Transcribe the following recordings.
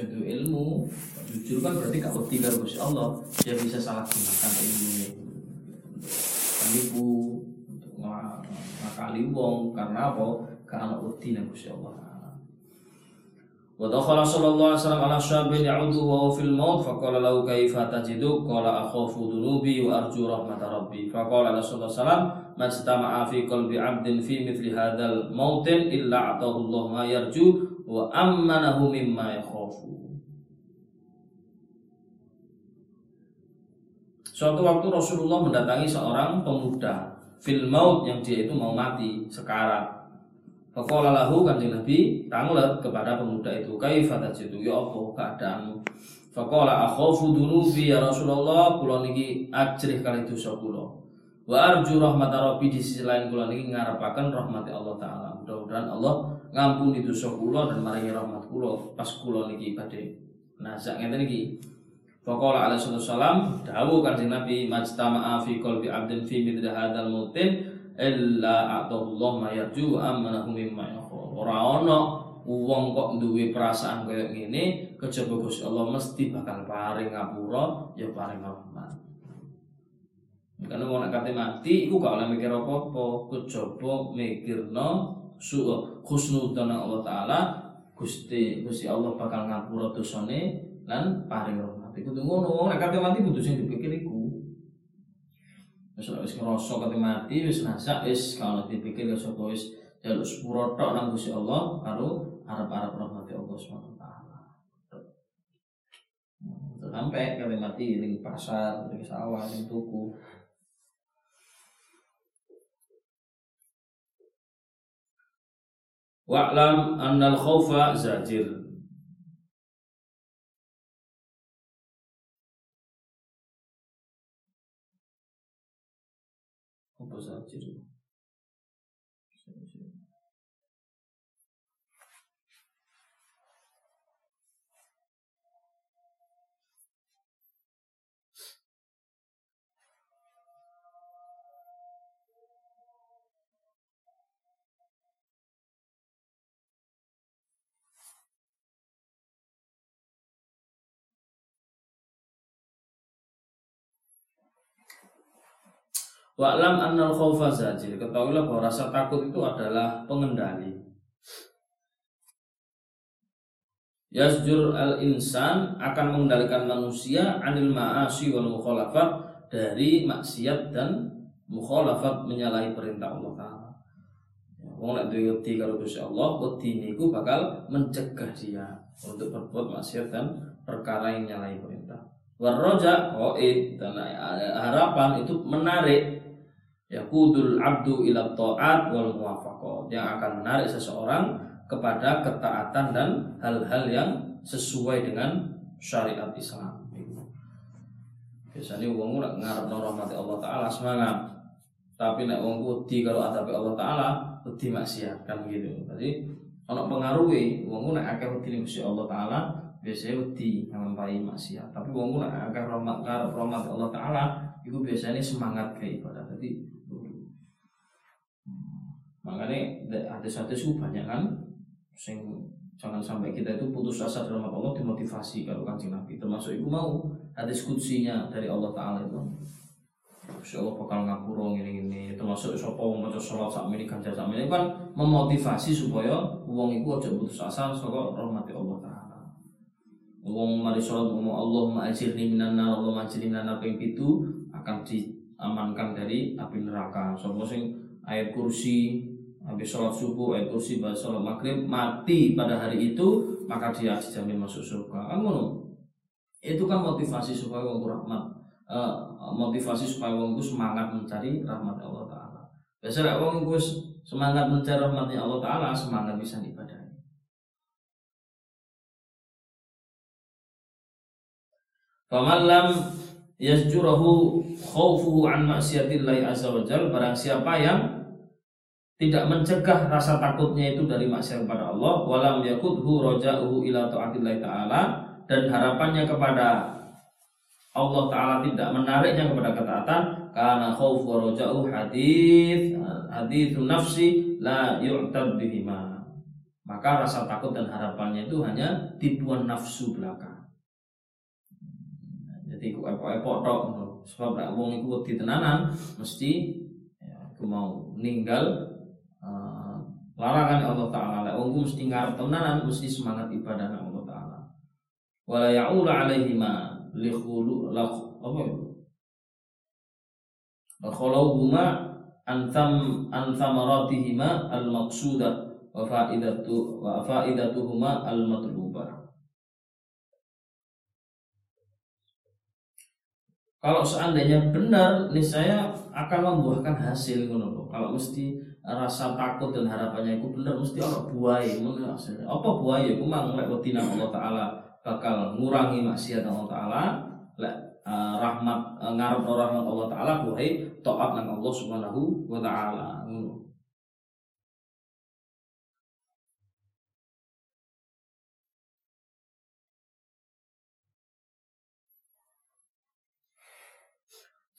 itu ilmu jujur kan berarti kalau tidak Gusti Allah dia bisa salah gunakan ilmunya. Menipu ngakali wong karena apa? Karena uti nang Gusti Allah. Wa dakhala sallallahu alaihi wasallam ala syabin ya'udu wa fil maut faqala lahu kaifa tajidu? Qala akhafu dhunubi wa arju rahmat rabbi. Faqala rasulullah sallallahu alaihi wasallam majtama'a 'abdin fi mithli hadzal mautin illa atahu Allah ma yarju wa ammanahu mimma yakhaf Suatu waktu Rasulullah mendatangi seorang pemuda fil maut yang dia itu mau mati sekarat. Faqala lahu kanjeng Nabi tanglet kepada pemuda itu kaifa tajidu? Ya apa keadaanmu. Faqala akhafu dunubi ya Rasulullah kula niki ajrih kali dosa kula. Wa arju rahmat rabbi di sisi lain kula niki ngarepaken rahmat Allah taala. Mudah-mudahan Allah ngampuni dosa kula dan maringi rahmat kula pas kula niki badhe. Nazak ngeten iki Faqala alaihi wasallam dawuh kanjeng Nabi majtama'a fi qalbi 'abdin fi mithli hadzal mautin illa atahullah ma yarju wa amanahu mimma yakhaf. Ora ana wong kok duwe perasaan kaya ngene kejaba Gusti Allah mesti bakal paring ngapura ya paring rahmat. Karena wong nek kate mati iku gak oleh mikir apa-apa, kejaba mikirno su husnudzon Allah taala Gusti Gusti Allah bakal ngapura dosane lan paring rahmat. Iku tuh ngono nek kate mati kudu sing dipikir iku. Wis wis ngrasa kate mati wis nasak wis kalau dipikir ya sapa wis jaluk sepuro tok nang Gusti Allah karo arep-arep rahmati Allah Subhanahu wa taala. Sampai kate mati ning pasar, ning sawah, ning tuku. Wa'lam annal khaufa zajir. Apa Wa'lam annal khaufa zajir. Ketahuilah bahwa rasa takut itu adalah pengendali. Yasjur al-insan akan mengendalikan manusia anil ma'asi wal mukhalafat dari maksiat dan mukhalafat menyalahi perintah Allah Ta'ala. Wong nek duwe wedi karo Gusti Allah, wedi niku bakal mencegah dia untuk berbuat maksiat dan perkara yang menyalahi perintah. Warroja qaid dan harapan itu menarik yakudul abdu ila ta'at wal muwafaqah yang akan menarik seseorang kepada ketaatan dan hal-hal yang sesuai dengan syariat Islam. Biasanya wong nek ngarep rahmati Allah taala semangat. Tapi nek wong wedi kalau adabe Allah taala wedi maksiat kan begitu. Jadi ana pengaruhe wong nek akeh wedi Allah taala biasanya wedi nglampahi maksiat. Tapi wong nek akeh rahmat ngarep rahmat Allah taala itu biasanya semangat kayak ibadah. Jadi makanya ada satu sih banyak kan sing jangan sampai kita itu putus asa dalam Allah dimotivasi kalau kancing Nabi termasuk itu mau hadis kutsinya dari Allah Taala itu Insya Allah bakal ngapuro ini ini termasuk siapa mau sholat saat ini kanjeng saat ini kan memotivasi supaya uang itu aja putus asa soal rahmati Allah Uang mari sholat ngomong Allah ma'ajirni minan nar Allah ma'ajirni minan nar itu akan diamankan dari api neraka. Sopo sing ayat kursi habis sholat subuh ayat kursi bahas sholat maghrib mati pada hari itu maka dia dijamin masuk surga. Kan ngono? Itu kan motivasi supaya wong rahmat. Eh, motivasi supaya wong semangat mencari rahmat Allah taala. Biasanya wong semangat mencari rahmatnya Allah taala semangat bisa ibadah Faman lam yasjurahu khaufuhu an maksiatillahi azza wa jal barang siapa yang tidak mencegah rasa takutnya itu dari maksiat kepada Allah walam yakudhu raja'uhu ila taatillahi taala dan harapannya kepada Allah taala tidak menariknya kepada ketaatan karena khauf wa raja'u hadis haditsun nafsi la yu'tab bihima. Maka rasa takut dan harapannya itu hanya tipuan nafsu belaka jadi ku epok-epok tok sebab nek wong iku wedi tenanan mesti ya, mau ninggal uh, larangan Allah taala. Wong mesti ngarep tenanan mesti semangat ibadah Allah taala. Wala ya'ula alaihi ma li khulu apa khalawhuma antam antamaratihima al maqsudah wa faidatu wa faidatuhuma al matlubah kalau seandainya benar saya akan membuahkan hasil ngono kalau mesti rasa takut dan harapannya itu benar mesti orang buaya apa buaya aku mang lek Allah taala bakal ngurangi maksiat Allah taala lek uh, rahmat uh, ngarep rahmat Allah taala buai taat nang Allah Subhanahu wa taala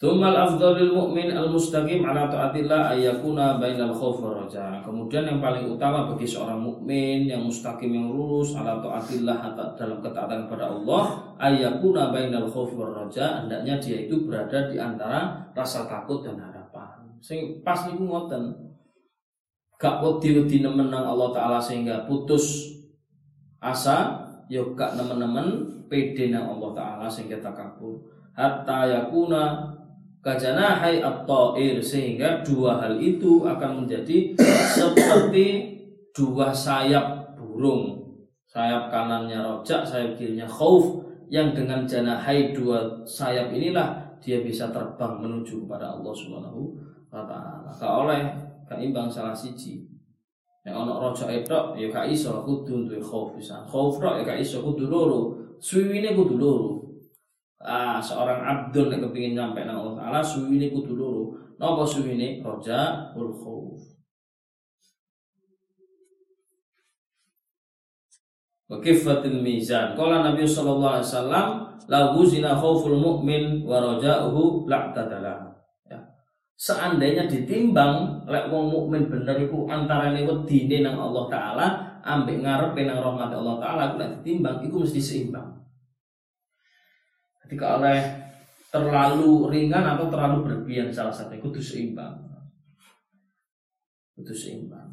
Tumal afdalul mu'min al-mustaqim ala taatillah ayyakuna bainal khauf raja. Kemudian yang paling utama bagi seorang mukmin yang mustaqim yang lurus ala taatillah dalam ketaatan kepada Allah ayyakuna bainal khauf raja, hendaknya dia itu berada di antara rasa takut dan harapan. Sing pas niku ngoten. Gak wedi-wedi nemenang Allah taala sehingga putus asa, yo ya gak nemen-nemen pede nang Allah taala sehingga takabur. Hatta yakuna kajana hai at-ta'ir sehingga dua hal itu akan menjadi seperti dua sayap burung sayap kanannya rojak sayap kirinya khauf yang dengan janahai dua sayap inilah dia bisa terbang menuju kepada Allah Subhanahu wa taala. Ka oleh kaimbang salah siji. Yang ana raja etok ya ka iso kudu duwe khauf bisa. Khauf tok ya ka iso kudu loro. Kudu loro ah, seorang abdul yang kepingin nyampe nang Allah Taala suwi ini kudu loro. Napa suwi ini? Roja ul khauf. Mizan. Kala Nabi sallallahu alaihi wasallam la zina khauful mu'min wa raja'uhu la'tadala. Ya. Seandainya ditimbang lek wong mukmin bener iku antarane wedine nang Allah taala ambek ngarepe nang rahmat Allah taala lek ditimbang iku mesti seimbang ketika oleh terlalu ringan atau terlalu berlebihan salah satu itu seimbang itu seimbang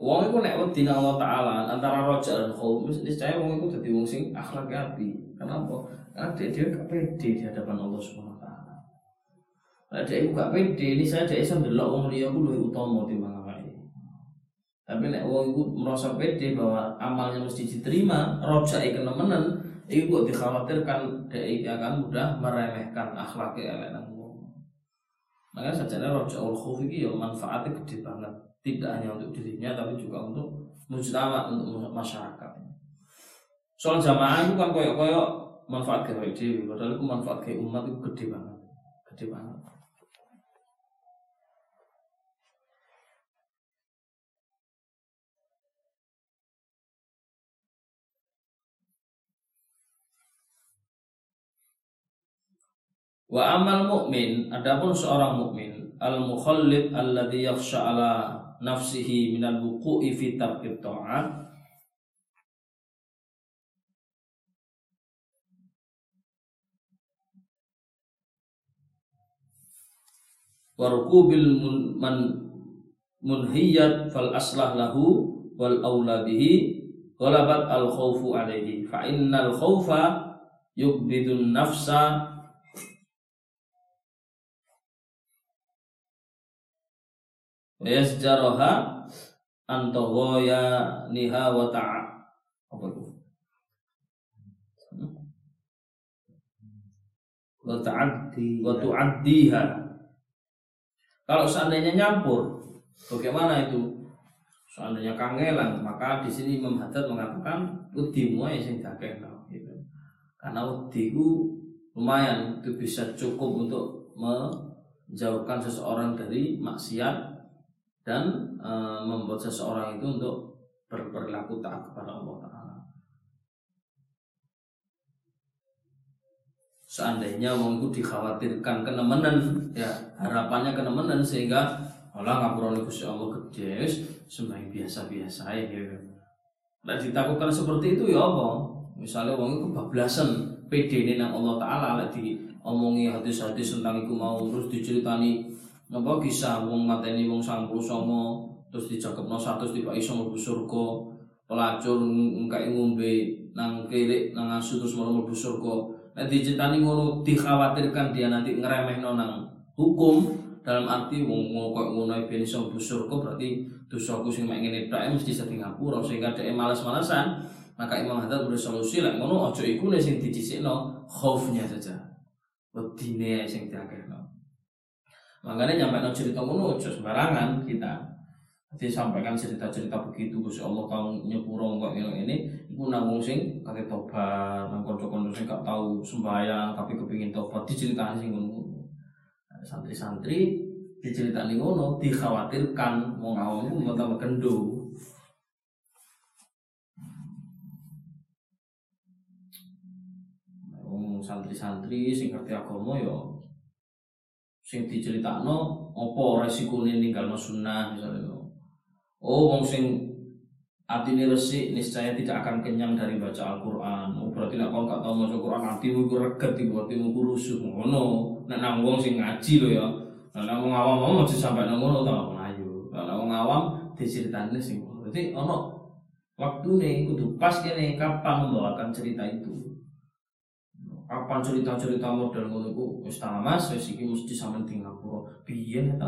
Wong itu nek wedi Allah taala antara roja dan khauf mesti saya wong itu dadi wong sing akhlak api. Kenapa? Karena dia dia gak pede di hadapan Allah Subhanahu wa taala. Lah dia gak pede, ini saya dia iso ndelok wong liya ku luwih utama timbang awake. Tapi nek wong itu merasa pede bahwa amalnya mesti diterima, roja kenemenen, Ibu dikhawatirkan dia akan mudah meremehkan akhlaknya elek nang Makanya saja rojaul khuf ini ya manfaatnya gede banget. Tidak hanya untuk dirinya tapi juga untuk mujtama untuk masyarakat. Soal jamaah itu kan koyok-koyok manfaat ke dewi, padahal itu manfaat ke umat itu gede banget. Gede banget. Wa amal mukmin, adapun seorang mukmin, al mukhallid alladhi yakhsha ala nafsihi minal wuqu'i fi tarkit ta'at wa rukubil man munhiyat fal aslah lahu wal aula bihi ghalabat al khawfu alaihi fa innal khawfa yubidun nafsa yasjaraha antaghaya niha wa ta'a apa itu? wa ta'addi wa tu'addiha kalau seandainya nyampur bagaimana itu? Seandainya kangelan maka di sini Imam Haddad mengatakan udimu ya sing dakekno gitu. Karena udiku lumayan itu bisa cukup untuk menjauhkan seseorang dari maksiat dan e, membuat seseorang itu untuk berperilaku taat kepada Allah Taala. seandainya wong itu dikhawatirkan kenemenan ya harapannya kenemenan sehingga Allah ngapurane Gusti Allah gede sembahyang biasa-biasa ya Nah ditakutkan seperti itu ya apa? Misalnya wong itu kebablasan PD ini nang Allah Taala lek diomongi hadis-hadis tentang iku mau terus diceritani apa kisah wong mateni wong 99 terus dijagepno 100 tiba iso mlebu surga. Pelacur engkae ngombe nang kiri nang asu terus mlebu surga. Nek diceritani ngono dikhawatirkan dia nanti ngeremeh nonang hukum. Dalam arti wong kok ngono ben iso surga berarti dosaku sing mek ngene tok mesti sedih ngapura. Sehingga dhek malas-malasan maka Imam Haddad bersolusi lah ngono ojo iku sing didhisikno khaufnya saja. Wedine sing diakehno makanya nyampe cerita ngono ojo sembarangan kita. Jadi sampaikan cerita-cerita begitu Gusti Allah tahu nyepuro kok ini ini. Iku nang sing kate tobat nang kanca-kanca sing gak tahu sembahyang tapi kepingin tobat diceritani sing ngono. Nah, santri-santri diceritani ngono dikhawatirkan wong awam mau tambah kendo. Wong santri-santri sing ngerti agama ya sing diceritakno apa resikone ninggalno sunnah misalnya Oh, wong sing ini resik niscaya tidak akan kenyang dari baca Al-Qur'an. Oh, berarti nek kon gak tau maca Qur'an atimu iku reget iku atimu ku rusuh ngono. Nek nang wong sing ngaji lho ya. Nek wong awam mau sampai nang ngono ta melayu. Nek wong awam diceritani sing. Dadi ono waktune kudu pas kene kapan membawakan cerita itu. Kapan cerita-cerita model ngono iku wis tamas wis iki mesti sampean tinggal pura. Biyen ta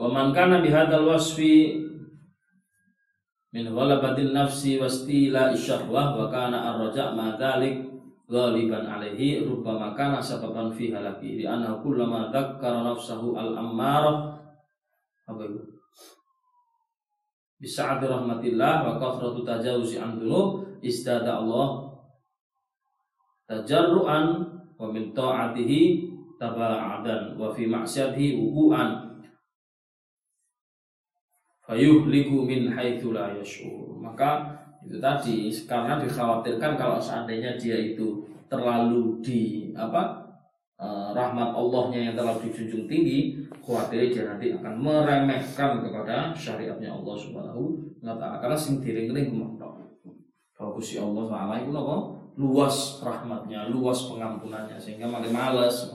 Wa man kana bihadzal wasfi min ghalabatin nafsi wastila isyahwah wa kana ar-raja' ma dzalik ghaliban alaihi rubbama kana sababan fi halaki li anna kullama dzakkara nafsahu al-ammarah apa itu? Bisa'ati rahmatillah wa kathratu tajawuzi an dzunub istada Allah tajarruan wa min ta'atihi taba'adan wa fi ma'siyatihi wuqu'an fayuhliku min haitsu la yashur. Maka itu tadi karena dikhawatirkan kalau seandainya dia itu terlalu di apa eh, rahmat Allahnya yang terlalu dijunjung tinggi, khawatir dia nanti akan meremehkan kepada syariatnya Allah Subhanahu wa taala. Karena sing diring-ring mentok. Kalau si Allah Taala? Luas rahmatnya, luas pengampunannya sehingga makin males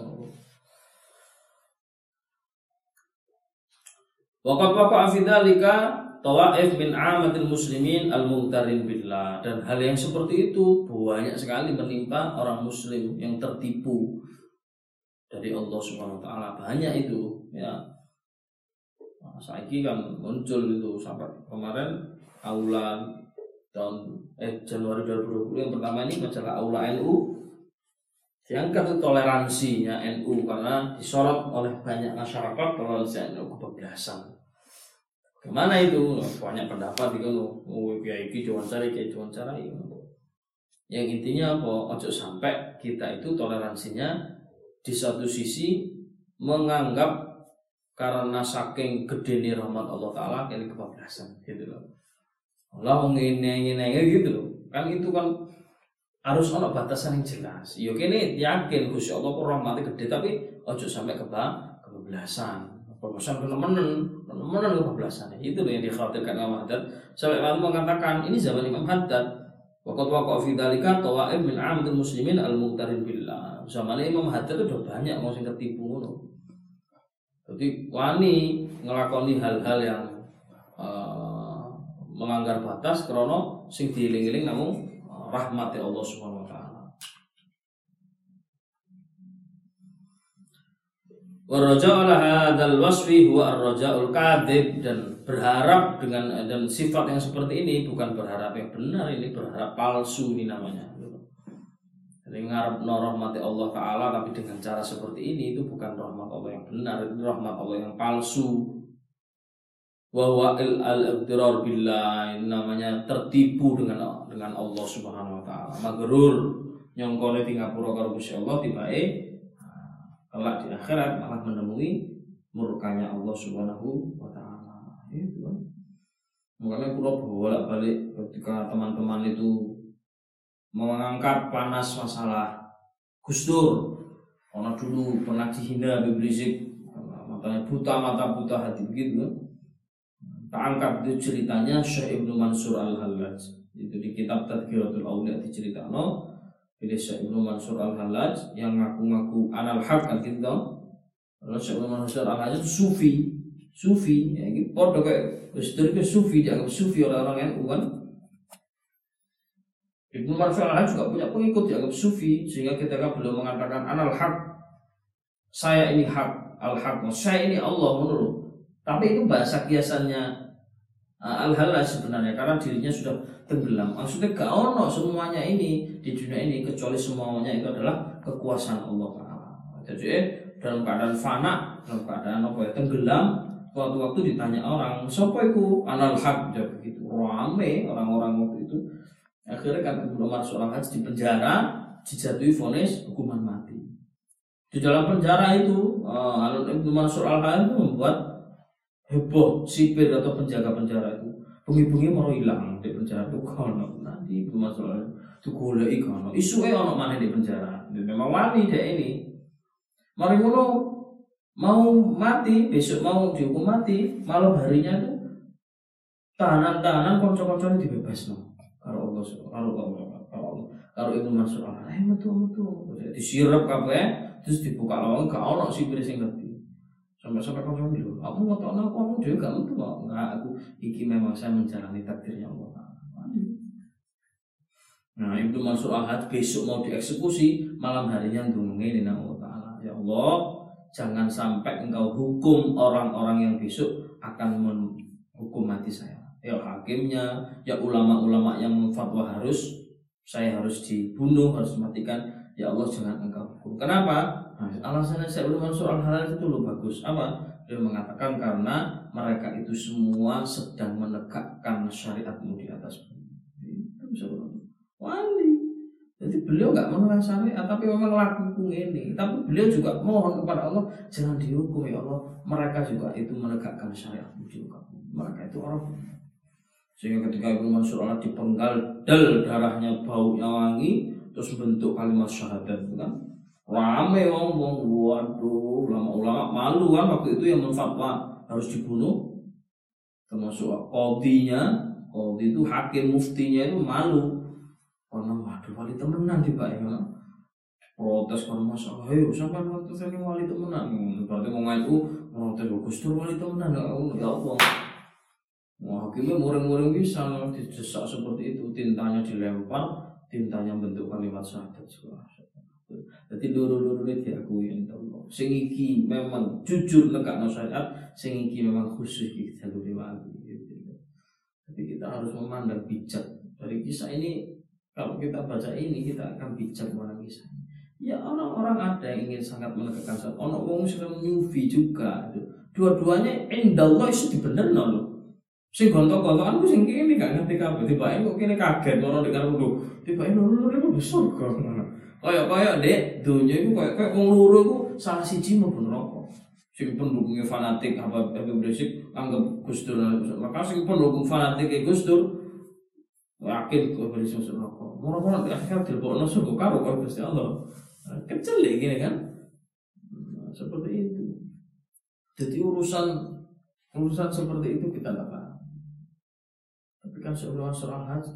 Waqat waqa'a fi dzalika tawaif min amatil muslimin al mumtarin billah. Dan hal yang seperti itu banyak sekali menimpa orang muslim yang tertipu dari Allah Subhanahu wa taala. Banyak itu ya. Nah, saiki kan muncul itu sampai kemarin aula tahun eh Januari 2020 yang pertama ini masalah aula NU diangkat toleransinya NU karena disorot oleh banyak masyarakat toleransi NU kebablasan Ke mana itu? Banyak pendapat itu loh. Oh, kayak iki diwawancara, kayak diwawancara. Yang intinya apa? Ojo sampai kita itu toleransinya di satu sisi menganggap karena saking gede rahmat Allah Taala ini kebablasan gitu loh. Allah ini gitu loh. Kan itu kan harus ada batasan yang jelas. Yo kini yakin Gusti Allah kok rahmatnya gede tapi ojo sampai kebablasan. Kebablasan teman-teman Mana kebablasan itu yang dikhawatirkan Imam Haddad sampai lalu mengatakan ini zaman Imam Haddad Waqat waqa fi dzalika tawaib min amdil muslimin al muqtarin billah. Zaman Imam Haddad itu udah banyak mau sing ketipu ngono. Jadi wani ngelakoni hal-hal yang uh, melanggar batas krono sing dieling-eling namun rahmati Allah Subhanahu wa taala. Waraja ala hadal wasfi huwa ar-raja'ul dan berharap dengan dan sifat yang seperti ini bukan berharap yang benar ini berharap palsu ini namanya. Jadi ngarep no Allah Ta'ala tapi dengan cara seperti ini itu bukan rahmat Allah yang benar, itu rahmat Allah yang palsu. Wa al al billah namanya tertipu dengan dengan Allah Subhanahu wa taala. Magrur nyongkone di ngapura karo Gusti Allah tibae kelak di akhirat malah menemui murkanya Allah Subhanahu wa taala. Itu kan. Makanya pulau bolak-balik ketika teman-teman itu mengangkat panas masalah Gustur Karena dulu pernah dihina Habib Rizik Matanya buta, mata buta hati begitu kan Tak angkat itu ceritanya Syekh Ibnu Mansur Al-Hallaj. Itu di kitab Tadkiratul Awliya diceritakan Bila Syekh Ibnu Mansur Al-Hallaj Yang ngaku-ngaku anal haq kan gitu Kalau Syekh Ibnu Mansur Al-Hallaj itu sufi. Sufi ya, ini podo kayak Gustur itu sufi Dianggap sufi oleh orang yang kan Ibnu Mansur al juga punya pengikut dianggap sufi sehingga ketika beliau mengatakan anal hak saya ini hak al hak saya ini Allah menurut tapi itu bahasa kiasannya uh, al halal sebenarnya karena dirinya sudah tenggelam. Maksudnya gak ono semuanya ini di dunia ini kecuali semuanya itu adalah kekuasaan Allah Taala. Jadi dalam keadaan fana dalam keadaan apa ya tenggelam waktu-waktu ditanya orang siapa itu anal hak jadi begitu. Rame orang-orang waktu itu. Akhirnya kan Ibnu Umar seorang haji di penjara dijatuhi vonis hukuman mati. Di dalam penjara itu, uh, Alun Ibnu Mansur al itu membuat heboh sipir atau penjaga penjara itu. Bengi-bengi mau hilang di penjara itu kono. Nanti Ibnu Mansur al itu golek kono. Isu eh ono mana di penjara. Memang wani dia ini. Mari ngono mau mati besok mau dihukum mati malam harinya tuh tahanan-tahanan konco-konco dibebas no kalau kalau kalau kalau itu masuk Allah eh betul betul disirap kafe terus dibuka lawang gak ono sih sing ngerti sampai sampai kau bilang dulu aku mau tahu aku kamu juga gak betul nggak aku iki memang saya menjalani takdirnya Allah Nah itu masuk ahad besok mau dieksekusi malam harinya ini nama Allah Taala ya Allah jangan sampai engkau hukum orang-orang yang besok akan menghukum mati saya ya hakimnya, ya ulama-ulama yang fatwa harus saya harus dibunuh, harus dimatikan. Ya Allah jangan engkau hukum. Kenapa? Nah, alasannya saya ulama Mansur al halal itu loh bagus. Apa? Dia mengatakan karena mereka itu semua sedang menegakkan syariatmu di atas bumi. Itu wali. Jadi beliau nggak menolak syariat, tapi memang laku ini. Tapi beliau juga mohon kepada Allah jangan dihukum ya Allah. Mereka juga itu menegakkan syariatmu di Mereka itu orang sehingga ketika Ibnu Mansur Allah dipenggal dal darahnya baunya wangi terus bentuk kalimat syahadat kan rame wong wong waduh ulama-ulama malu kan waktu itu yang menfatwa harus dibunuh. Termasuk kodinya kodi itu hakim muftinya itu malu. Karena waduh wali temenan tiba ya protes karena masalah ayo sampai waktu saya wali temenan. Berarti mau ngaku protes bagus tuh wali temenan. Ya Allah Wah, hakimnya muring-muring bisa didesak seperti itu, tintanya dilempar, tintanya bentuk kalimat syahadat. Jadi dulu-dulu ini diakui Allah. Sing iki memang jujur negak syariat, sing iki memang khusus di jalur wali. Jadi kita harus memandang bijak dari kisah ini. Kalau kita baca ini kita akan bijak mengenai kisah. Ya orang-orang ada yang ingin sangat menegakkan syariat. Orang yang nyufi juga. Dua-duanya indallah itu dibener loh. Sing gontok-gontokan ku sing kene gak ngerti kabeh. Tibake kok kene kaget ngono nek karo lho. Tibake lho lho lho surga. Kaya-kaya Dek, donya iku kaya kaya wong loro iku salah siji mlebu neraka. Sing pendukungnya fanatik apa Habib Rizik anggap Gus Dur maka sing pendukung fanatik Gus Dur yakin kok berisik neraka. Di akhirat dilebokno surga karo karo Gusti Allah. Kecil gini kan. Seperti itu. Jadi urusan urusan seperti itu kita dapat tapi kan seorang seorang haji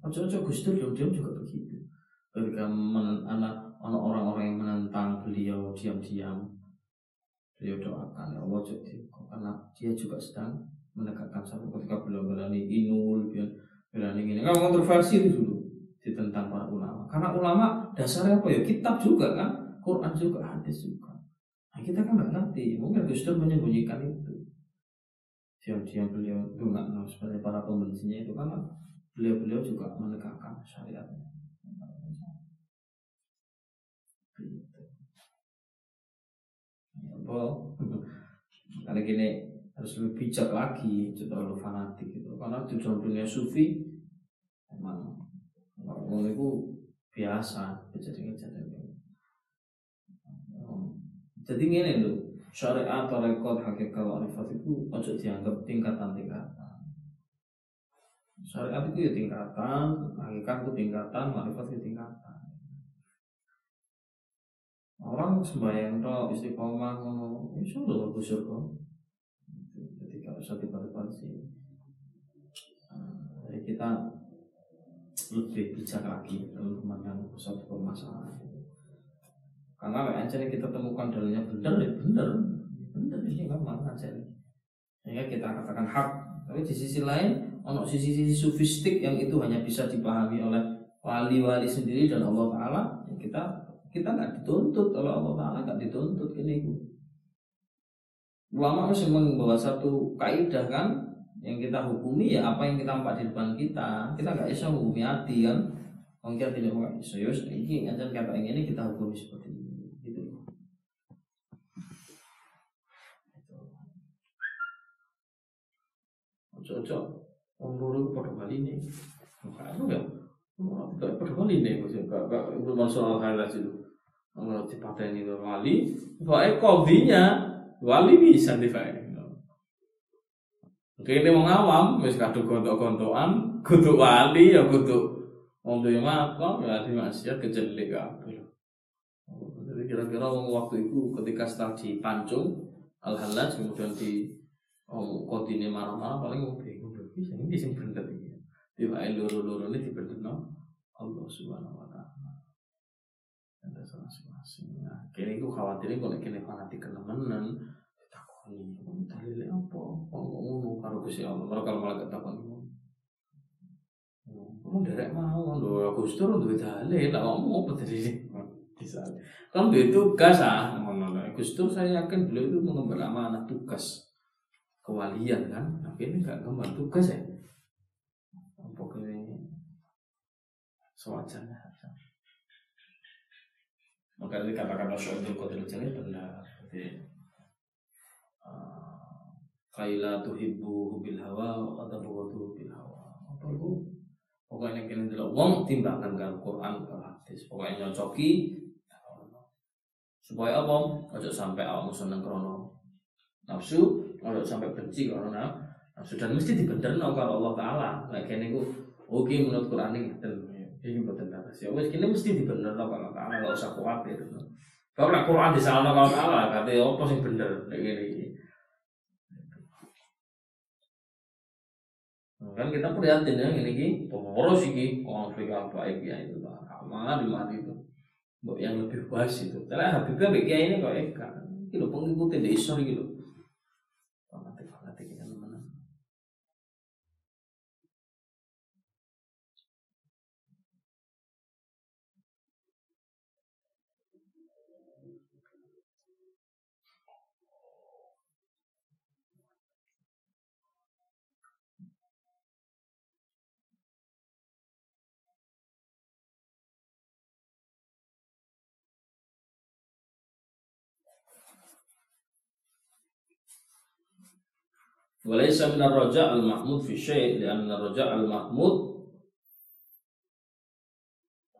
ojo-ojo Gus Dur diam juga begitu. Ketika men, anak orang-orang yang menentang beliau diam-diam beliau doakan ya Allah jadi karena dia juga sedang menegakkan satu ketika beliau berani inul berani ini. Kan kontroversi itu dulu ditentang para ulama. Karena ulama dasarnya apa ya? Kitab juga kan? Quran juga hadis juga. Nah kita kan nggak ngerti. Mungkin Gus Dur menyembunyikan itu diam-diam beliau enggak no, sebenarnya para pembencinya itu kan beliau-beliau juga menegakkan syariat. Gitu. ya, kali gini harus lebih bijak lagi jangan terlalu fanatik gitu. Karena dalam dunia sufi memang orang itu biasa kejadian kejadian jadi ini loh syariat atau rekod hakikat warifat itu ojo dianggap tingkatan-tingkatan syariat itu ya tingkatan hakikat itu tingkatan warifat itu tingkatan. Orang sembahyang toh istiqomah ngono insya bagus surga jadi kalau usah sih jadi kita lebih bijak lagi dalam memandang suatu permasalahan karena aja kita temukan dalilnya benar ya benar benar ini memang aja sehingga kita katakan hak. Tapi di sisi lain ono sisi-sisi sufistik yang itu hanya bisa dipahami oleh wali-wali sendiri dan Allah Taala ya kita kita nggak dituntut. Kalau Allah Taala nggak dituntut gini ulama harus membawa satu kaidah kan yang kita hukumi ya apa yang kita nampak di depan kita. Kita nggak bisa menghukumi hati kan. Mungkin tidak mau serius ini aja kata ini kita hukumi seperti ini orang dulu pada kali ini apa ya Gak pada kali ini gak gak belum soal hal itu kalau dipateni wali. Pokoknya kodinya wali bisa dipakai Oke, ini mau ngawam, wis kadung gontok-gontokan, kudu wali ya kudu wong duwe makom ya di maksiat kejelik kabeh. Jadi kira-kira waktu itu ketika setelah dipancung al-halaj kemudian di oh, kodine marah-marah paling mau bingung bisa ini sing bener iki. Diwae loro-loro ini dibentukno Allah Subhanahu wa taala. Ada salah masing-masing. Nah, kini aku khawatirnya kalau kini fanatik kenemenan, takoni dalile apa wong ngono karo Gusti Allah mereka malah ketakon Kamu derek mau, lho Gus Dur duwe dalil, lah ngomong apa tadi? Bisa. Kan duwe tugas ah, ngono Gus Dur saya yakin beliau itu mengemban amanah tugas kewalian kan, tapi ini enggak ngemban tugas ya. Ini sewajarnya Maka dikatakan Rasulullah Qadir Jalil benar. Jadi kaila tuhibbu bil hawa wa tabghadu bil hawa. Apa itu? Pokoknya kene delok wong timbangan karo Quran karo hadis. Pokoknya nyocoki supaya apa? Ojo sampai awakmu seneng krono nafsu ojo sampai benci krono nafsu dan mesti dibenerno karo Allah taala. Lek kene ku oke menurut Quran ini dan ini betul batas ya wes kene mesti dibenerno Allah taala gak usah khawatir. Kalau Quran disalahno Allah taala kate apa sing bener lek kene kan kita prihatin ya ini ki poros iki konflik apa ya itu mana di mati itu. Yang lebih luas itu. Karena Habibnya kayak ini kok Eka kilo pengikuti di isor gitu Walaysa min ar-raja' al-mahmud fi syai' li'anna ar-raja' al-mahmud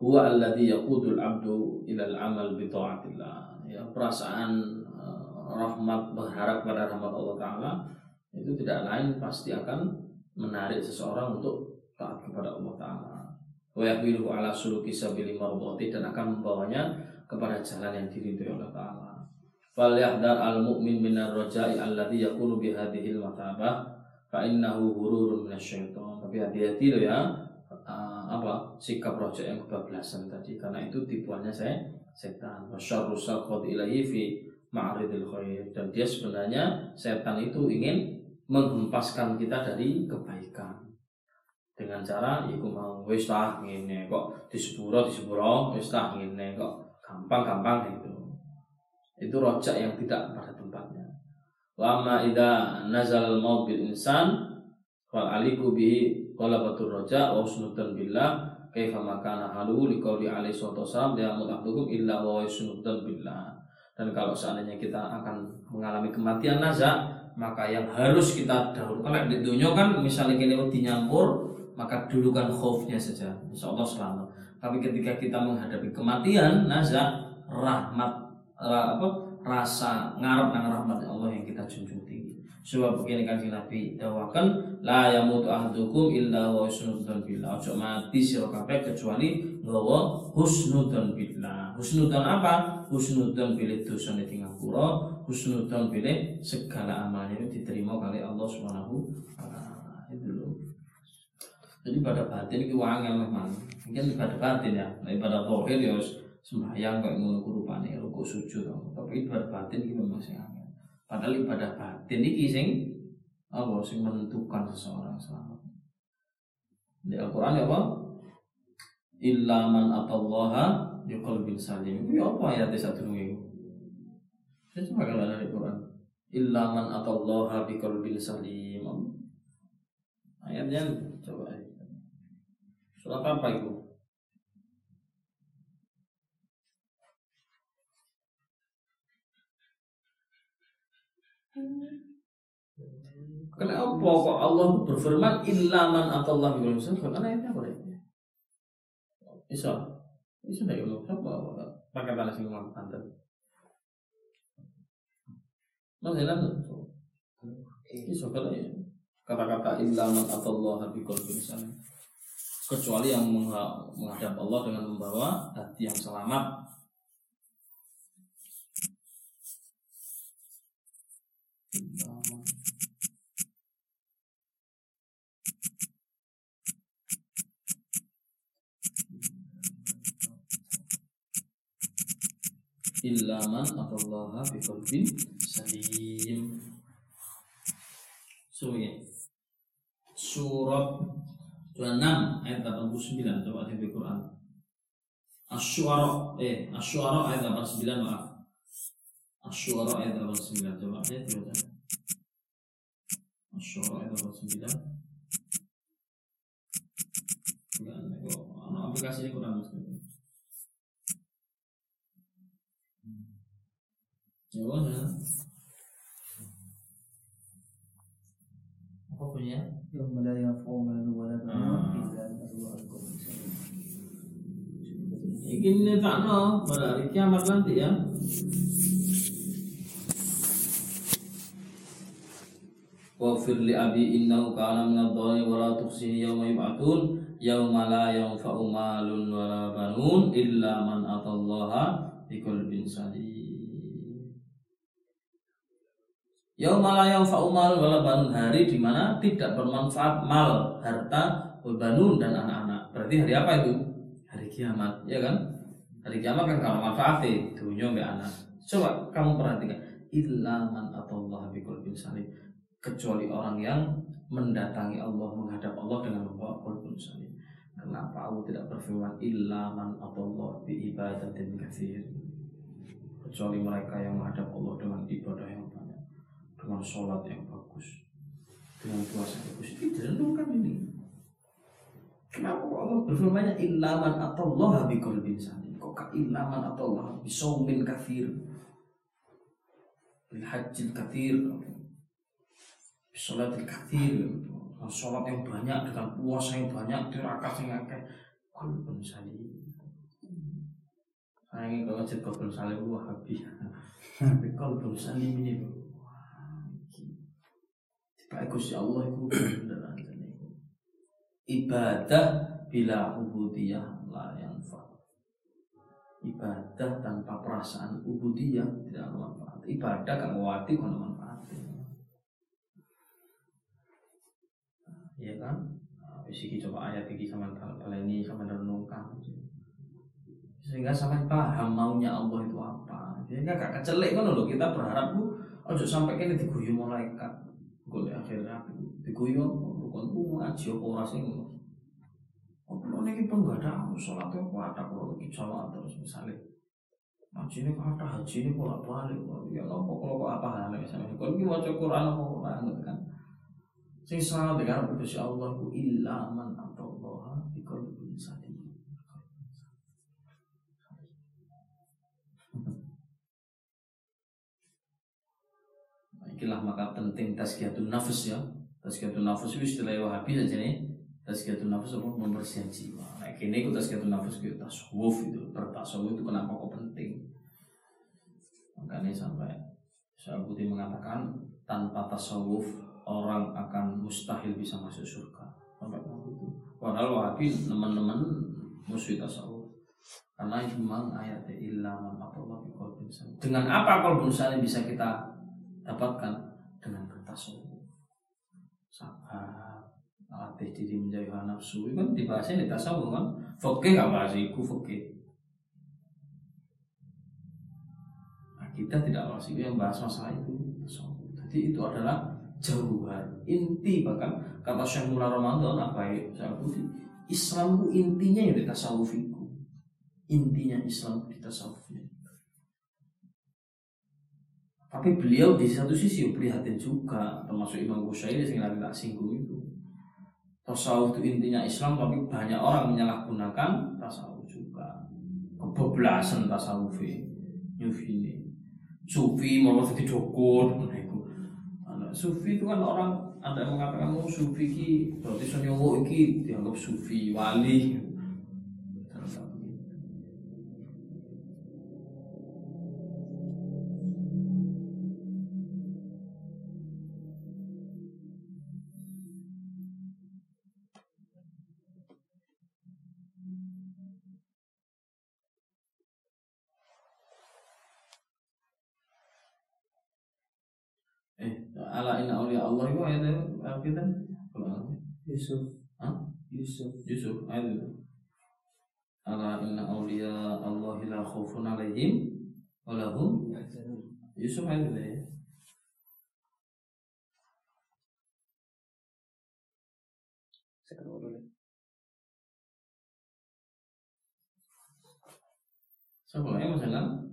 huwa alladhi yaqudul 'abdu ila al-amal bi ta'atillah. Ya, perasaan uh, rahmat berharap pada rahmat Allah taala itu tidak lain pasti akan menarik seseorang untuk taat kepada Allah taala. Wa yahmiluhu ala suluki sabili mardhati dan akan membawanya kepada jalan yang diridhoi Allah taala. Fal yahdar al mu'min minar roja'i alladhi yakunu bihadihil matabah fa innahu hururun minasyaiton. Tapi hati-hati loh ya. Uh, apa? Sikap rojak yang kebablasan tadi. Karena itu tipuannya saya setan. Wasyarru sarqad ilaihi fi ma'ridil khair. Dan dia sebenarnya setan itu ingin menghempaskan kita dari kebaikan. Dengan cara iku mau wis tah ngene kok disepuro disepuro wis tah ngene kok. Gampang-gampang itu itu rojak yang tidak pada tempatnya. Wa amma idza nazal al-maut bil insan wal aliku bihi batur roja wa usnutan billah kaifa makana halu liqauli alaihi wasallam ya mutahdukum illa wa usnutan billah. Dan kalau seandainya kita akan mengalami kematian nazak, maka yang harus kita dahulu kalau di dunia kan misalnya kini nyampur maka dulukan khaufnya saja insya Allah selamat tapi ketika kita menghadapi kematian nazar rahmat apa rasa ngarep nang rahmat Allah yang kita junjung tinggi sebab begini kan Nabi dawakan la yamutu ahdukum illa wa husnudzon billah. Ojo mati sira kabeh kecuali nggawa husnudzon billah. Husnudzon apa? Husnudzon bilih dosane ing ngapura husnudzon bilih segala amalnya diterima kali Allah Subhanahu wa taala. Itu loh jadi pada batin itu wangel memang mungkin pada batin ya. Nah, pada tohir ya sembahyang kayak ngono kurupane rukuk sujud tapi pada batin itu memang sing angel. Padahal ibadah batin iki sing apa sing menentukan seseorang selamat. Di Al-Qur'an ya apa? Illa man atallaha biqalbin salim. Itu apa ayat satu nungi saya cuma kalau ada di Quran. Illa man atallaha biqalbin salim. Ayatnya coba. Surat apa itu? Kenapa kok Allah berfirman ilaman atau Allah berfirman? Karena ayatnya apa ya? Isa, Isa tidak ilmu siapa? Pakai tanah sing ngomong pantai. Mas Helan, Isa ya. kata-kata ilaman atau Allah berfirman kecuali yang menghadap Allah dengan membawa hati yang selamat Ilaman atau Allah biqalbin salim. So, ya. Surat 26 ayat 89 coba di Quran. Asyuara eh Asyuara ayat 89 maaf. Asyura ayat 89 Coba ayat dibaca Asyura ayat 89 Enggak ada kok Aplikasinya kurang muslim Jawabannya Apa punya? Yang melaya formal pada hari kiamat nanti ya Wafir li abi innahu kana min adh-dhani wa la tuhsini yawma yub'atun yawma la yanfa'u malun wa la banun illa man atallaha biqalbin salim. Yaumala yang fa'umal wala banun hari di mana tidak bermanfaat mal, harta, banun dan anak-anak. Berarti hari apa itu? Hari kiamat, ya kan? Hari kiamat kan kalau manfaat dunia mbak anak. Coba kamu perhatikan, illa man Allah biqalbin salim. Kecuali orang yang mendatangi Allah, menghadap Allah dengan membawa qalbun salim. Kenapa Allah tidak berfirman illa man Allah bi ibadatin katsir? Kecuali mereka yang menghadap Allah dengan ibadah yang dengan sholat yang bagus, dengan puasa yang bagus. Itu ditentukan ini. Kenapa Allah berfirmannya ilaman atau Allah biqalbin salim? Kok ilaman atau Allah bisaumin kafir? Bil hajjil kathir Bisolatil kathir Sholat yang banyak dengan puasa yang banyak Tirakat yang akeh. Qalbun salim. Saya ingin kalau cerita qalbun salim Wahabi Tapi qalbun salim ini Bagus ya Allah itu Ibadah bila ubudiyah la yanfa. Ibadah tanpa perasaan ubudiyah tidak manfaat. Ibadah kan wati kan Iya kan? Isi coba ayat ini sama kalau ini sama renungkan. Sehingga sampai paham maunya Allah itu apa. Sehingga gak kecelek kan loh kita berharap bu, ojo sampai kini diguyu malaikat. Golek akhirnya diguyu bukan ku ngaji apa ora sing Kalau ini pun gak ada sholat yang kuat, kalau lagi sholat terus misalnya Haji ini kata haji ini bolak balik, ya nopo kalau apa hal misalnya, kalau ini baca Quran apa Quran kan. Sing salah dengan putus Allah ku illa man atau Allah di qalbin sadim. ikilah maka penting tazkiyatun nafs ya. Tazkiyatun nafs itu istilah wahabi saja nih. Tazkiyatun nafs apa? Membersihkan jiwa. Nah kini itu tazkiyatun nafs itu tasawuf itu. Bertasawuf itu kenapa kok penting? Makanya sampai Syekh Putih mengatakan tanpa tasawuf orang akan mustahil bisa masuk surga. Sampai itu. Padahal wahabi teman-teman musuh tasawuf. Karena memang ayatnya ilaman Allah dengan apa kalau salim bisa kita dapatkan? Dengan bertasawuf. Sabar. Latih diri menjadi nafsu. Itu kan dibahasnya di tasawuf kan? Fakih gak bahas itu fakih nah, kita tidak bahas yang bahas masalah itu tasawuf. Jadi itu adalah jauhar inti bahkan kata Syekh Mullah Ramadan apa ya Islam itu intinya yang di tasawuf itu intinya Islam di tasawufnya. Tapi beliau di satu sisi prihatin juga, termasuk Imam Ghazali yang lagi tak singgung itu. Tasawuf itu intinya Islam, tapi banyak orang menyalahgunakan tasawuf juga. Kebablasan tasawuf ini. Sufi mau jadi dukun, Sufi itu kan orang ada yang mengatakan oh sufi ki berarti sonyowo iki dianggap sufi wali ala inna awliya Allah itu ayat apa kita? Yusuf. Hah? Yusuf. Yusuf ayat itu. Ala inna awliya Allah la khaufun alaihim wa lahum Yusuf ayat itu ya. Siapa yang masalah?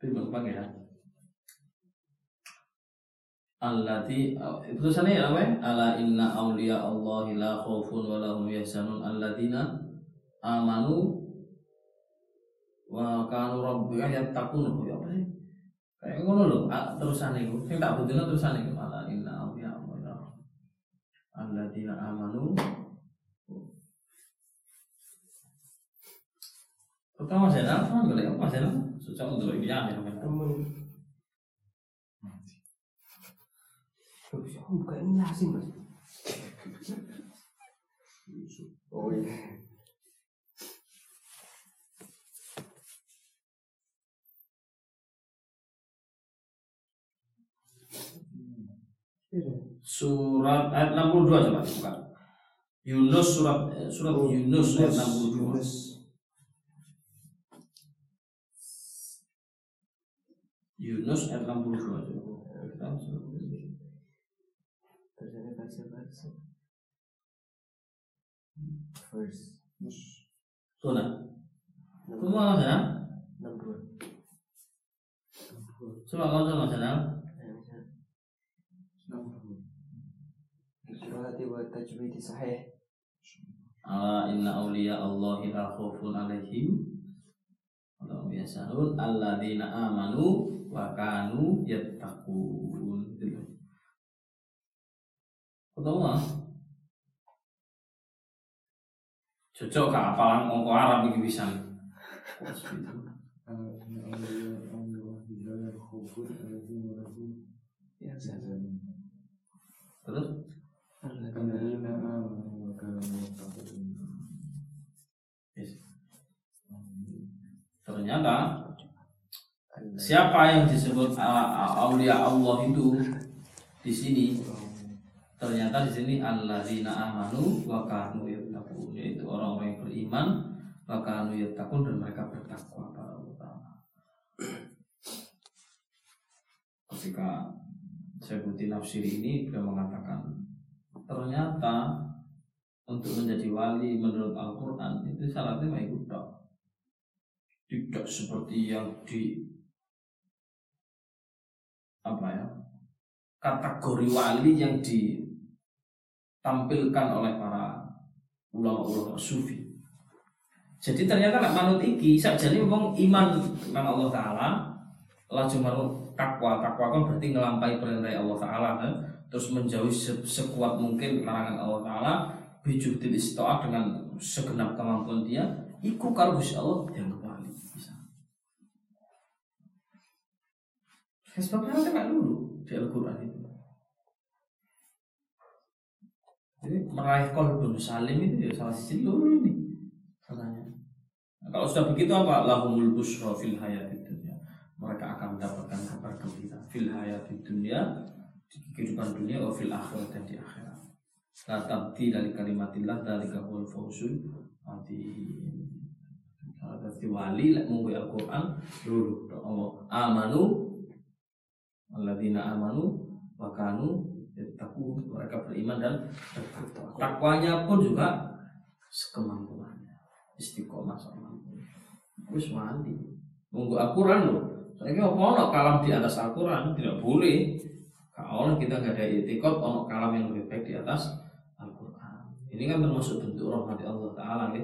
Timbang pangeran. Allati itu tulisannya ya apa? Ala inna auliya Allah la khaufun wa lahum yahzanun alladzina amanu wa kanu rabbika yattaqun ya apa sih? Kayak ngono lho, terusane iku. Sing tak budina terusane iku ala inna auliya Allah alladzina amanu Pertama saya apa? Boleh apa saya? Susah untuk lebih temen. Buka ini mas. Oh iya. Surat ayat 62 coba buka. Yunus surat surat Yunus ayat 62. Yunus ayat 62 kita Terjadi baca baca. First. Tuna. Kuma mas ya? 62. Coba kau mas ya? Surati wa tajwid sahih. Ala inna awliya Allahi la khaufun alaihim wa lahum yahzanun alladzina amanu wa kanu yattaqun gitu. Ah? Cocok ke apalan ngomong Arab iki bisa. Terus. Ternyata siapa yang disebut uh, aulia Allah itu di sini? Ternyata di sini alladzina amanu wa kanu yattaqun. Yaitu orang-orang yang beriman wa kanu yattaqun dan mereka bertakwa para ulama ketika Syekhudin Nafsiri ini beliau mengatakan ternyata untuk menjadi wali menurut Al-Quran itu syaratnya mau ikut tidak seperti yang di apa ya kategori wali yang ditampilkan oleh para ulama-ulama sufi. Jadi ternyata nak manut iki saja nih ngomong iman dengan Allah Taala laju marut takwa takwa kan berarti ngelampai perintah Allah Taala kan? terus menjauhi se sekuat mungkin larangan Allah Taala bijudil istiqah dengan segenap kemampuan dia iku kalau Allah yang kembali bisa. Sebabnya kan dulu di Al-Quran itu. Jadi meraih kolbun salim itu ya salah sisi dulu ini katanya. Nah, kalau sudah begitu apa? Lahumul busra fil hayati dunia. Mereka akan mendapatkan kabar gembira fil hayati dunia di kehidupan dunia wa fil akhirat dan di akhirat. La tabdi dari kalimatillah dari kabul fausul nanti Dadi wali lek mung Al-Qur'an dulu Allah amanu alladzina amanu wa kanu yattaqun mereka beriman dan bertakwa. Takwanya pun juga sekemampuannya. Istiqomah sama Wis mandi. Munggu Al-Qur'an loh. Saya kira ono kalam di atas Al-Quran tidak boleh. Kalau kita nggak ada etikot, ono kalam yang lebih baik di atas Al-Quran. Ini kan termasuk bentuk rahmat Allah Taala ya.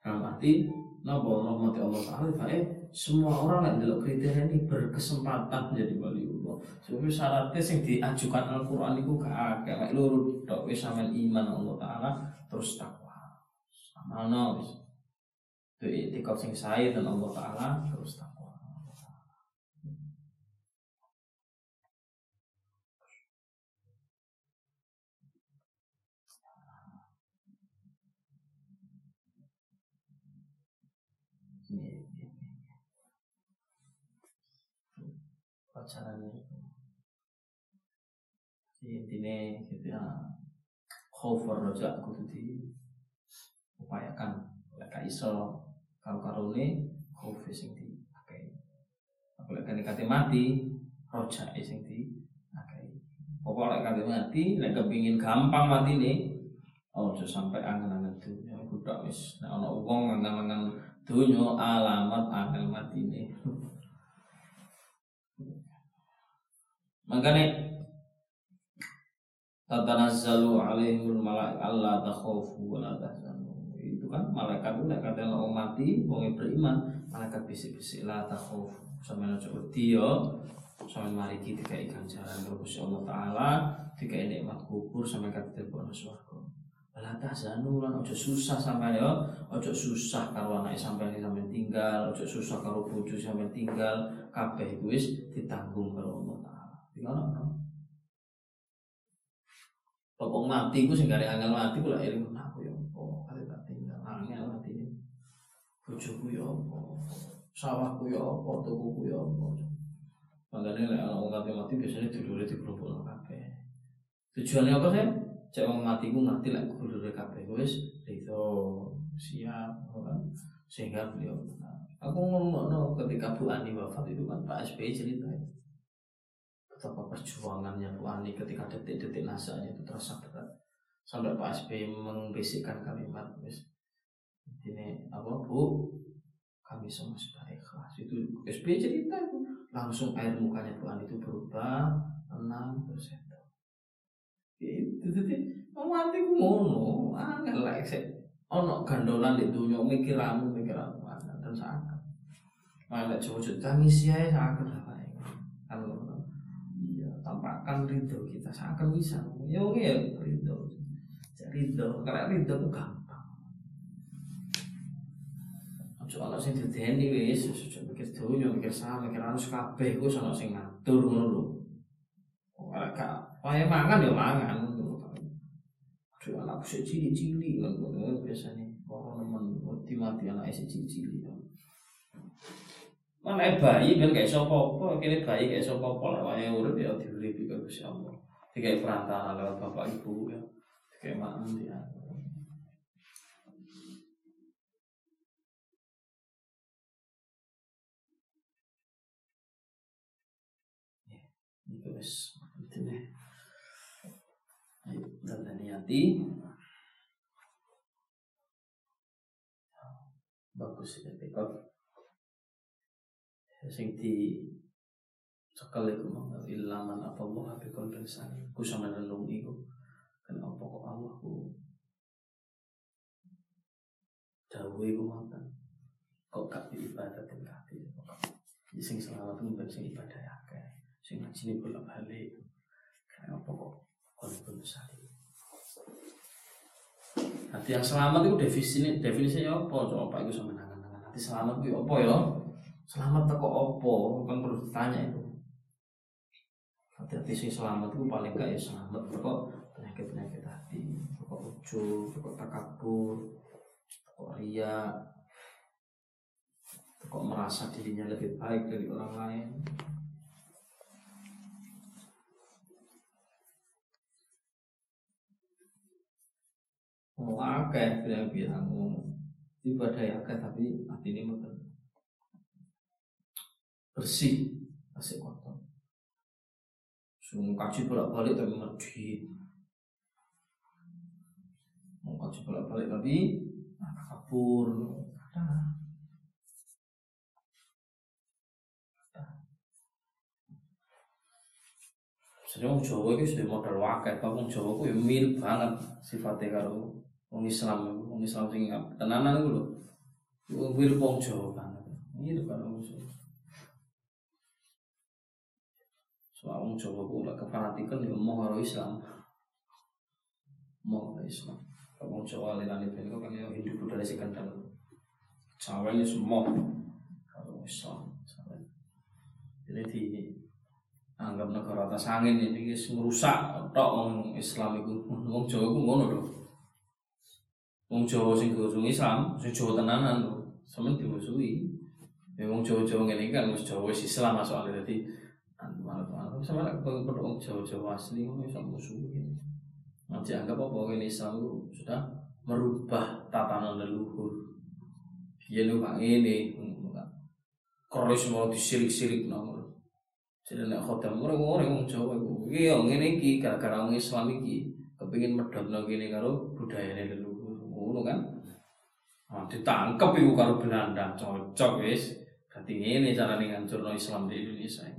Dalam arti Napa rahmati Allah Ta'ala eh, semua orang yang dalam kriteria ini berkesempatan menjadi wali Allah. Sebab syaratnya yang diajukan Al-Quran itu gak lurut dok wis sama iman Allah Ta'ala terus takwa. Sama wis. Itu itikaf sing saya dan Allah Ta'ala terus takwa. Caranya jadi intinya gitu ya. Cover aja aku tuh di upayakan. Lek iso kalau karo ini cover sing di pakai aku lek kate mati roja sing di pakai pokoknya lek kate mati lek kepingin gampang mati nih oh sampai angan-angan ya budak wis nek ana wong angan-angan dunya alamat angel mati nih Makanya tatanazzalu alaihimul malaik Allah takhawfu wa la tahzanu. Itu kan malaikat itu nek kata orang mati wong beriman, malaikat bisik-bisik la takhawfu. Sampeyan aja wedi yo. Sampeyan mari iki dikai ganjaran karo Gusti Allah taala, dikai nikmat kubur sampeyan kate dilebokno swarga. Lah tahzanu lan aja susah sampeyan yo, aja susah karo anake sampeyan sampeyan tinggal, aja susah karo bojo sampeyan tinggal, kabeh wis ditanggung karo. Ngono no. Pokok mati ku sing gare angel mati kula eling aku ya apa kali tak tinggal angel mati ini. Bojoku ya apa, sawahku ya apa, tukuku ya apa. Makanya lek ana wong mati mati biasanya dulure dikumpulno kabeh. Tujuannya apa sih? Cek wong mati ku ngerti lek dulure kabeh wis itu siap kan sehingga beliau aku ngomong ketika Bu Ani wafat itu kan Pak SBY cerita betapa perjuangannya Bu Ani ketika detik-detik nasanya itu terasa berat. Sampai Pak SBY membisikkan kalimat wis ini apa Bu? Kami semua sudah ikhlas. Itu SBY cerita itu. Langsung air mukanya Bu Ani itu berubah tenang terus itu jadi mau mati ku ngono angel lah ono gandolan di dunia mikir kamu mikir aku dan sakit malah coba-coba tangis ya sakit lah kalau tampakkan ridho kita seakan bisa. Ya oke ya ridho. Ridho. Karena ridho itu gampang. Ojo ana sing dideni wis ojo mikir dunya mikir sama mikir harus kabeh ku ana sing ngatur ngono lho. Ora gak wae mangan ya mangan. Aduh anakku sih cili-cili kan biasanya orang nemen mati anak sih cili-cili Mana bayi kan kayak sopo apa, kini bayi kayak sopo apa lah, yang urut ya dibeli juga Gusti Allah. Kayak perantara lewat bapak ibu ya, kayak mana dia. Itu wes Ini. Ayo, niati. Bagus ya, tekad. Sing di sekali iku mau ilaman apa Allah qalbin salim. Ku sama relung iku. Kenapa kok Allah ku dawuh iku ngoten. Kok gak ibadah dan. Jadi sing itu bukan sing ibadah ya akeh. Sing ngaji ini bolak balik. Kenapa kok salim. Hati yang selamat itu definisinya definisinya apa? Coba itu sama nangan-nangan. Hati selamat itu apa ya? Selamat teko apa? Kan perlu ditanya itu. Hati-hati sing selamat itu paling gak ya selamat teko penyakit-penyakit hati, teko ujub, teko takabur, teko ria, teko merasa dirinya lebih baik dari orang lain. Mau akeh bilang-bilang ngomong ibadah ya akeh tapi hati ini mboten bersih. Asik kotor. Semua kaji bolak-balik tapi medit. Mau kaji bolak-balik tapi nah, kabur. Ada Sebenarnya wong Jawa itu sudah modal wakil, tapi wong Jawa itu ya mirip banget sifatnya karo wong Islam, wong Islam sing tenanan itu loh, mirip wong Jawa banget, mirip karo wong Jawa. Soal wong Jawa itu lah kefanatikan ya mau karo Islam, mau karo Islam. Kalau wong Jawa aliran itu kan ya Hindu Buddha dari sekandar, Jawa ini semua karo Islam. Jadi di anggap negara atas angin ini wis ngerusak tok wong Islam iku wong Jawa iku ngono lho wong Jawa sing gosong Islam sing Jawa tenanan lho sampeyan dimusuhi ya wong Jawa-Jawa ngene kan wis Jawa wis Islam soalnya. Dadi sama lek padha wong Jawa-Jawa asli ngono iso musuhi nanti anggap apa ini itu sudah merubah tatanan leluhur. Dia lu kang ini keris mau disirik-sirik nomor jadi nek khotam orang-orang wong Jawa iku iki yo ngene iki gara-gara wong Islam iki kepengin medhotno kene karo budayane leluhur. Ngono kan. Nah, ditangkep iku karo Belanda cocok wis. Dadi ngene carane ngancurno Islam di Indonesia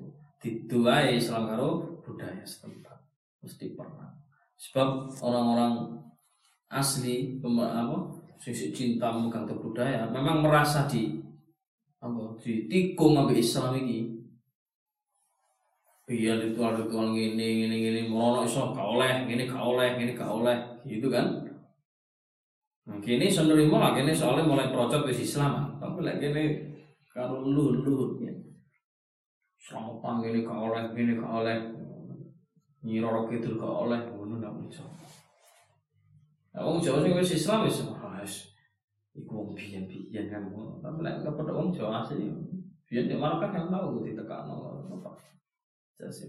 iku. Didu ae Islam karo budaya setempat. Mesti pernah. Sebab orang-orang asli apa sing cinta memegang budaya memang merasa di apa ditikung ambek Islam iki iya ritual ritual gini gini gini mau iso gak oleh gini gak oleh gini gak oleh gitu kan nah kini senerima lah kini soalnya mulai procot di Islam tapi lagi gini kalau lu lu selamatan gini gak oleh gini gak oleh. Nyirorok itu gak oleh ngono ndak bisa Nah, wong Jawa sing wis Islam wis wis. Iku wong biyen-biyen kan tapi lek gak padha wong Jawa asli biyen nek malah kan tahu ditekakno apa Jasa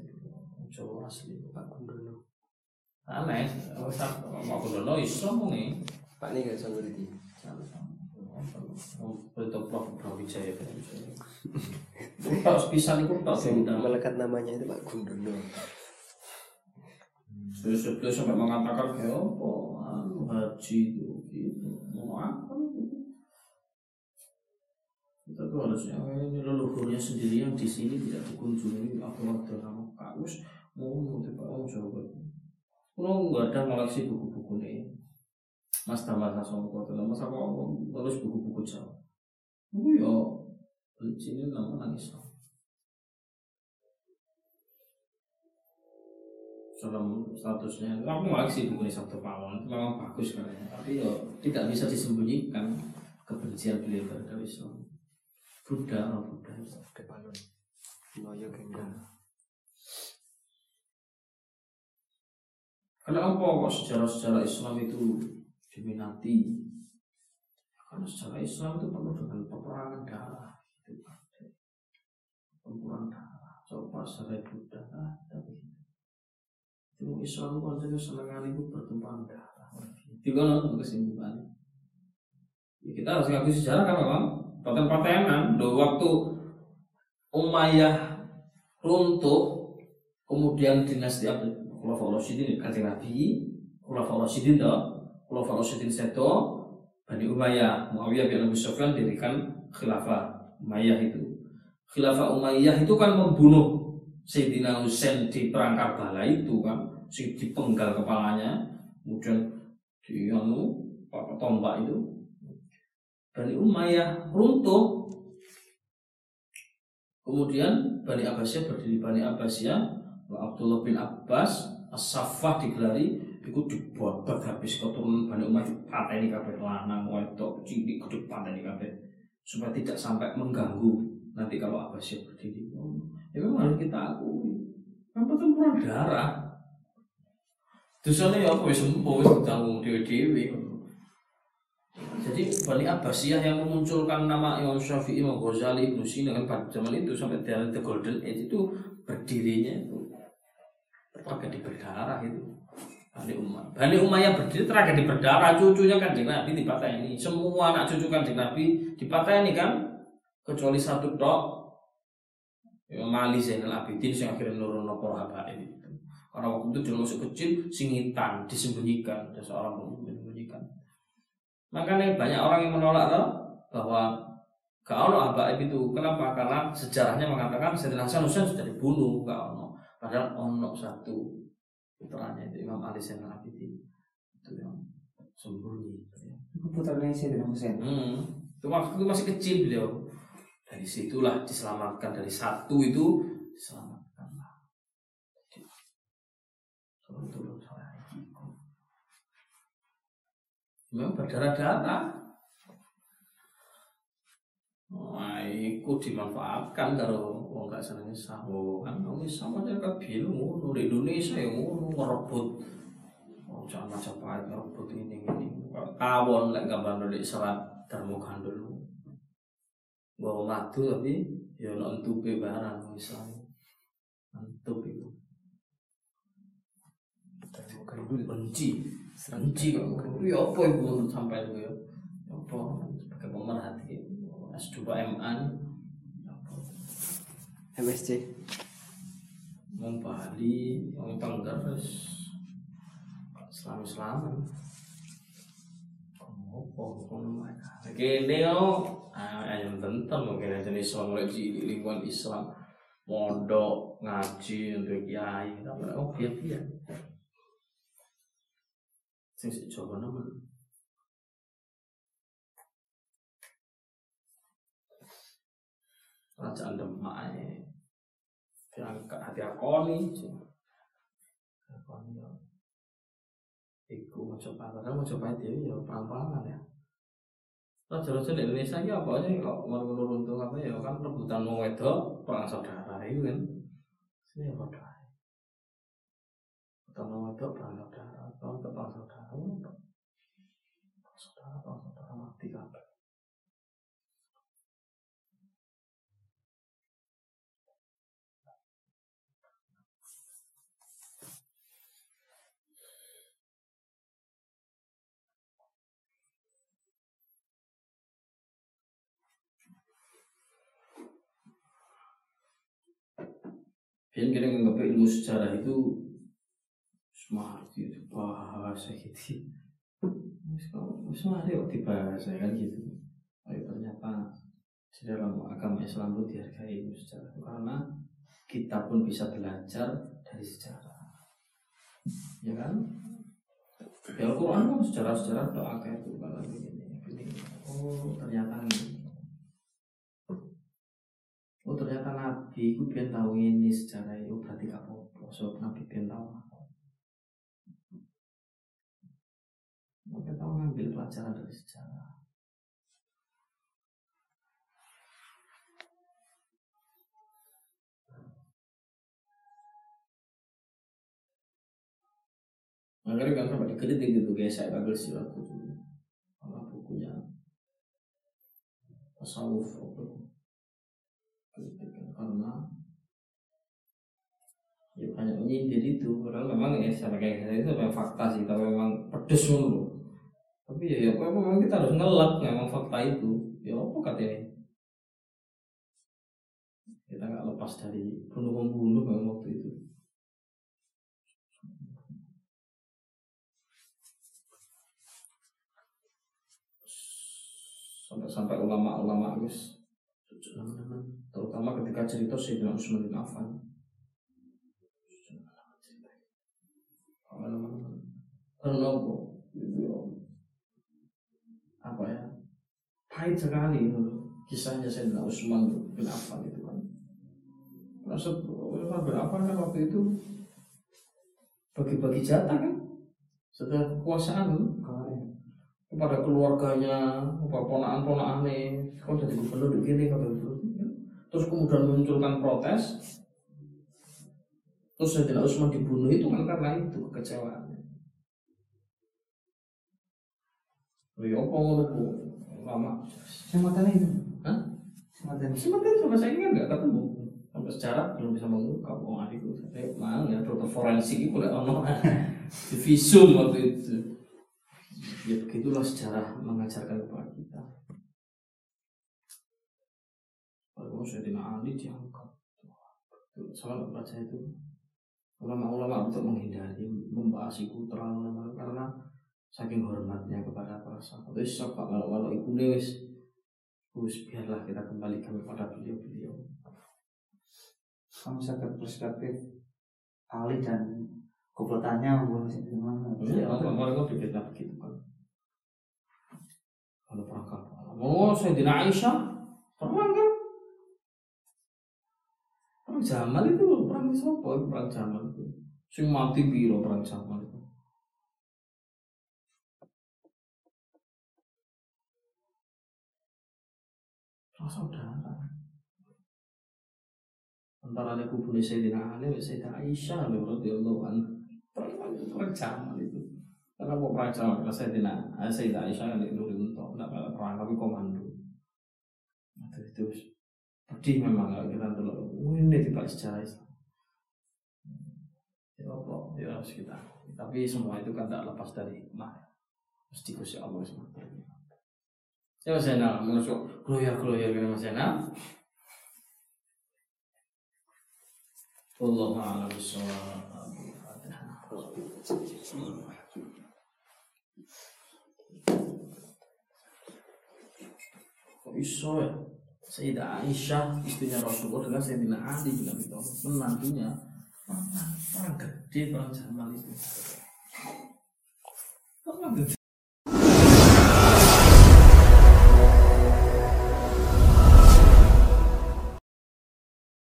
Jawa asli Pak Gundono. Aneh, Ustaz Pak Gundono Islam nih. Pak ini gak sama berarti. Betul Prof Brawijaya. kan Tak pisan itu tak diundang. Melekat namanya itu Pak Gundono. Sudah sampai mengatakan kayak apa, anu haji itu gitu, mau apa? kita tuh harusnya ini leluhurnya sendiri yang di sini tidak dikunjungi atau waktu nama kaus mau mau tiba mau coba kalau nggak ada koleksi buku-buku nih mas tambah sama kota nama sama terus buku-buku Jawa buku ya sini nama nangis dalam statusnya aku koleksi buku ini Sabtu Pawon itu memang bagus kan tapi ya tidak bisa disembunyikan kebencian beliau terhadap Islam Buddha, oh Buddha. Balon. Noyo Gengga. Kenapa kok sejarah-sejarah Islam itu diminati? Karena sejarah Islam itu penuh dengan peperangan darah. Peperangan darah. Coba sejarah Buddha ada Itu Islam itu kan senangan itu bertumpahan darah. Juga nonton kesimpulannya. Ya, kita harus ngaku sejarah kan bang? Paten-patenan. Do waktu Umayyah runtuh kemudian dinasti Khulafaur Rasyidin kanjeng Nabi Khulafaur Rasyidin toh Khulafaur Rasyidin seto Bani Umayyah Muawiyah bin Abi Sufyan dirikan khilafah Umayyah itu. Khilafah Umayyah itu kan membunuh Sayyidina Husain di perang Karbala itu kan si dipenggal kepalanya kemudian di anu pakai tombak itu. Bani Umayyah runtuh. Kemudian Bani Abbasiyah berdiri. Bani Abbasiyah Abdullah bin Abbas As-Saffah digelari Iku dibotot habis keturunan Bani Umayyah ini kabeh lanang wedok cilik kudu ini kabeh supaya tidak sampai mengganggu nanti kalau Abbasiyah berdiri. Ya memang harus kita akui. Kan pertempuran darah. Dosanya ya apa wis sembuh wis ditanggung dewe-dewe. Jadi Bani Abbasiyah yang memunculkan nama Imam Syafi'i, Imam Ghazali, Ibnu Sina kan pada zaman itu sampai dari The Golden Age itu berdirinya itu tragedi berdarah itu Bani Umayyah Bani Umayyah berdiri tragedi berdarah cucunya kan di Nabi di ini semua anak cucu kan di Nabi di ini kan? Kecuali satu dok ya, Mali Zainal Abidin yang akhirnya nurun nopo ini karena waktu itu dia masih kecil singitan disembunyikan. Ada seorang pemimpin disembunyikan. Makanya banyak orang yang menolak loh, bahwa kalau Abaib itu. Kenapa? Karena sejarahnya mengatakan Sayyidina Hasan sudah dibunuh ono. Padahal ono satu putranya itu Imam Ali Zainal Abidin itu yang sembunyi. Itu putranya Sayyidina Husain. Hmm. Itu waktu itu masih kecil beliau. Dari situlah diselamatkan dari satu itu diselamatkan. Turun-turun saya Memang berdarah-darah Wah, iku dimanfaatkan karo wong gak seneng. Oh, kan wong Islam aja kabeh ngono, di Indonesia ya ngono ngerebut. Oh, jangan Majapahit ngerebut ini ini. Kawon lek gambar dari Islam termu dulu. Bawa madu tapi ya ono entupe barang Islam. Entup itu. Termu dulu benci. Benci kok. Ya apa ibu sampai itu ya? Apa? Pakai pemerhati. S2 MA MSC Mau Bali, mau Tengger terus. Islam Islaman. Apa ngono Kene yo. Ayam tenten mungkin Islam mulai di lingkungan Islam. Mondok ngaji untuk kiai tapi oh biar biar sing coba nama kerajaan Demak yang hati akoni akoni ya. Iku coba padahal coba itu ya pelan-pelan ya. Raja-raja di Indonesia ya apa aja kalau mau runtuh apa ya? Kan rebutan mau wedok perang saudara itu kan. Ini ya pada rebutan mau wedok perang saudara perang perang saudara Biar kita nganggap ilmu sejarah itu smart itu bahasa gitu. Semua ada kok dibahas kan gitu. Tapi ternyata di dalam agama Islam itu dihargai ilmu sejarah karena kita pun bisa belajar dari sejarah. Ya kan? Ya Al-Quran kan sejarah-sejarah doa kayak itu kalau begini. Oh ternyata ini nabi itu biar tahu ini sejarah itu berarti gak apa-apa. Sebab nabi biar tahu maka tahu ngambil pelajaran dari sejarah. Makanya kan sampai dikritik gitu guys. Saya silat itu kalau bukunya. Tasawuf karena ya banyak menyindir itu. Padahal memang ya secara kayak gitu itu memang fakta sih tapi memang pedes dulu tapi ya, ya, ya memang kita harus ngelak memang fakta itu. Ya apa katanya? Kita nggak lepas dari bunuh membunuh memang waktu itu. Sampai sampai ulama-ulama guys. -ulama, terutama ketika cerita Sayyidina Utsman bin Affan. Karena apa? Apa ya? Pahit sekali kisahnya Sayyidina Utsman bin Affan itu kan. Maksud Utsman bin Affan kan waktu itu bagi-bagi jatah kan? Setelah kekuasaan kepada keluarganya, kau jadi gubernur begini, kau jadi gubernur begini. Terus kemudian munculkan protes, terus Sayyidina Utsman dibunuh itu kan karena itu kekecewaannya. Ya apa ngono ku? Lama. Sematan itu. Hah? Sematan. Sebenarnya sampai saya ini kan nggak ketemu. Sampai sejarah belum bisa mengungkap oh adikku. Saya mang ya dokter forensik itu boleh ono di visum waktu itu. Ya begitulah sejarah mengajarkan kepada kita. Kalau saya tidak ahli diangkat. Sama baca itu ulama-ulama untuk menghindari membahas itu terlalu lama karena saking hormatnya kepada para sahabat. Wis sok kalau kalau ibu wis wis biarlah kita kembalikan kepada beliau-beliau. Kamu sakit perspektif ahli dan komplotannya hubungan masih di? Iya, orang mereka pikirnya begitu kan. Kalau perang kapal, oh saya Aisyah perang kan? Jamal itu perang siapa? Perang Jamal itu. Sing mati biro perang Jamal itu. Saudara. Antara ada kubu Sayyidina Ali, Sayyidina Aisyah, radhiyallahu anha perang perang Jamal itu karena mau perang Jamal karena saya tidak Aisyah yang itu untuk tidak perang tapi komando nah, pedih memang kalau kita dulu ini tidak sejarah Islam. Ya Allah ya harus kita tapi semua itu kan tidak lepas dari hikmah. Mesti kusya Allah SWT ya Mas Ena menusuk keluar keluar gini Mas Ena Allah a'lam bishawab. Kok iso ya? Sayyidah Aisyah istrinya Rasulullah dengan Sayyidina Ali bin Abi Thalib. Menantunya perang gede perang Jamal itu. Perang gede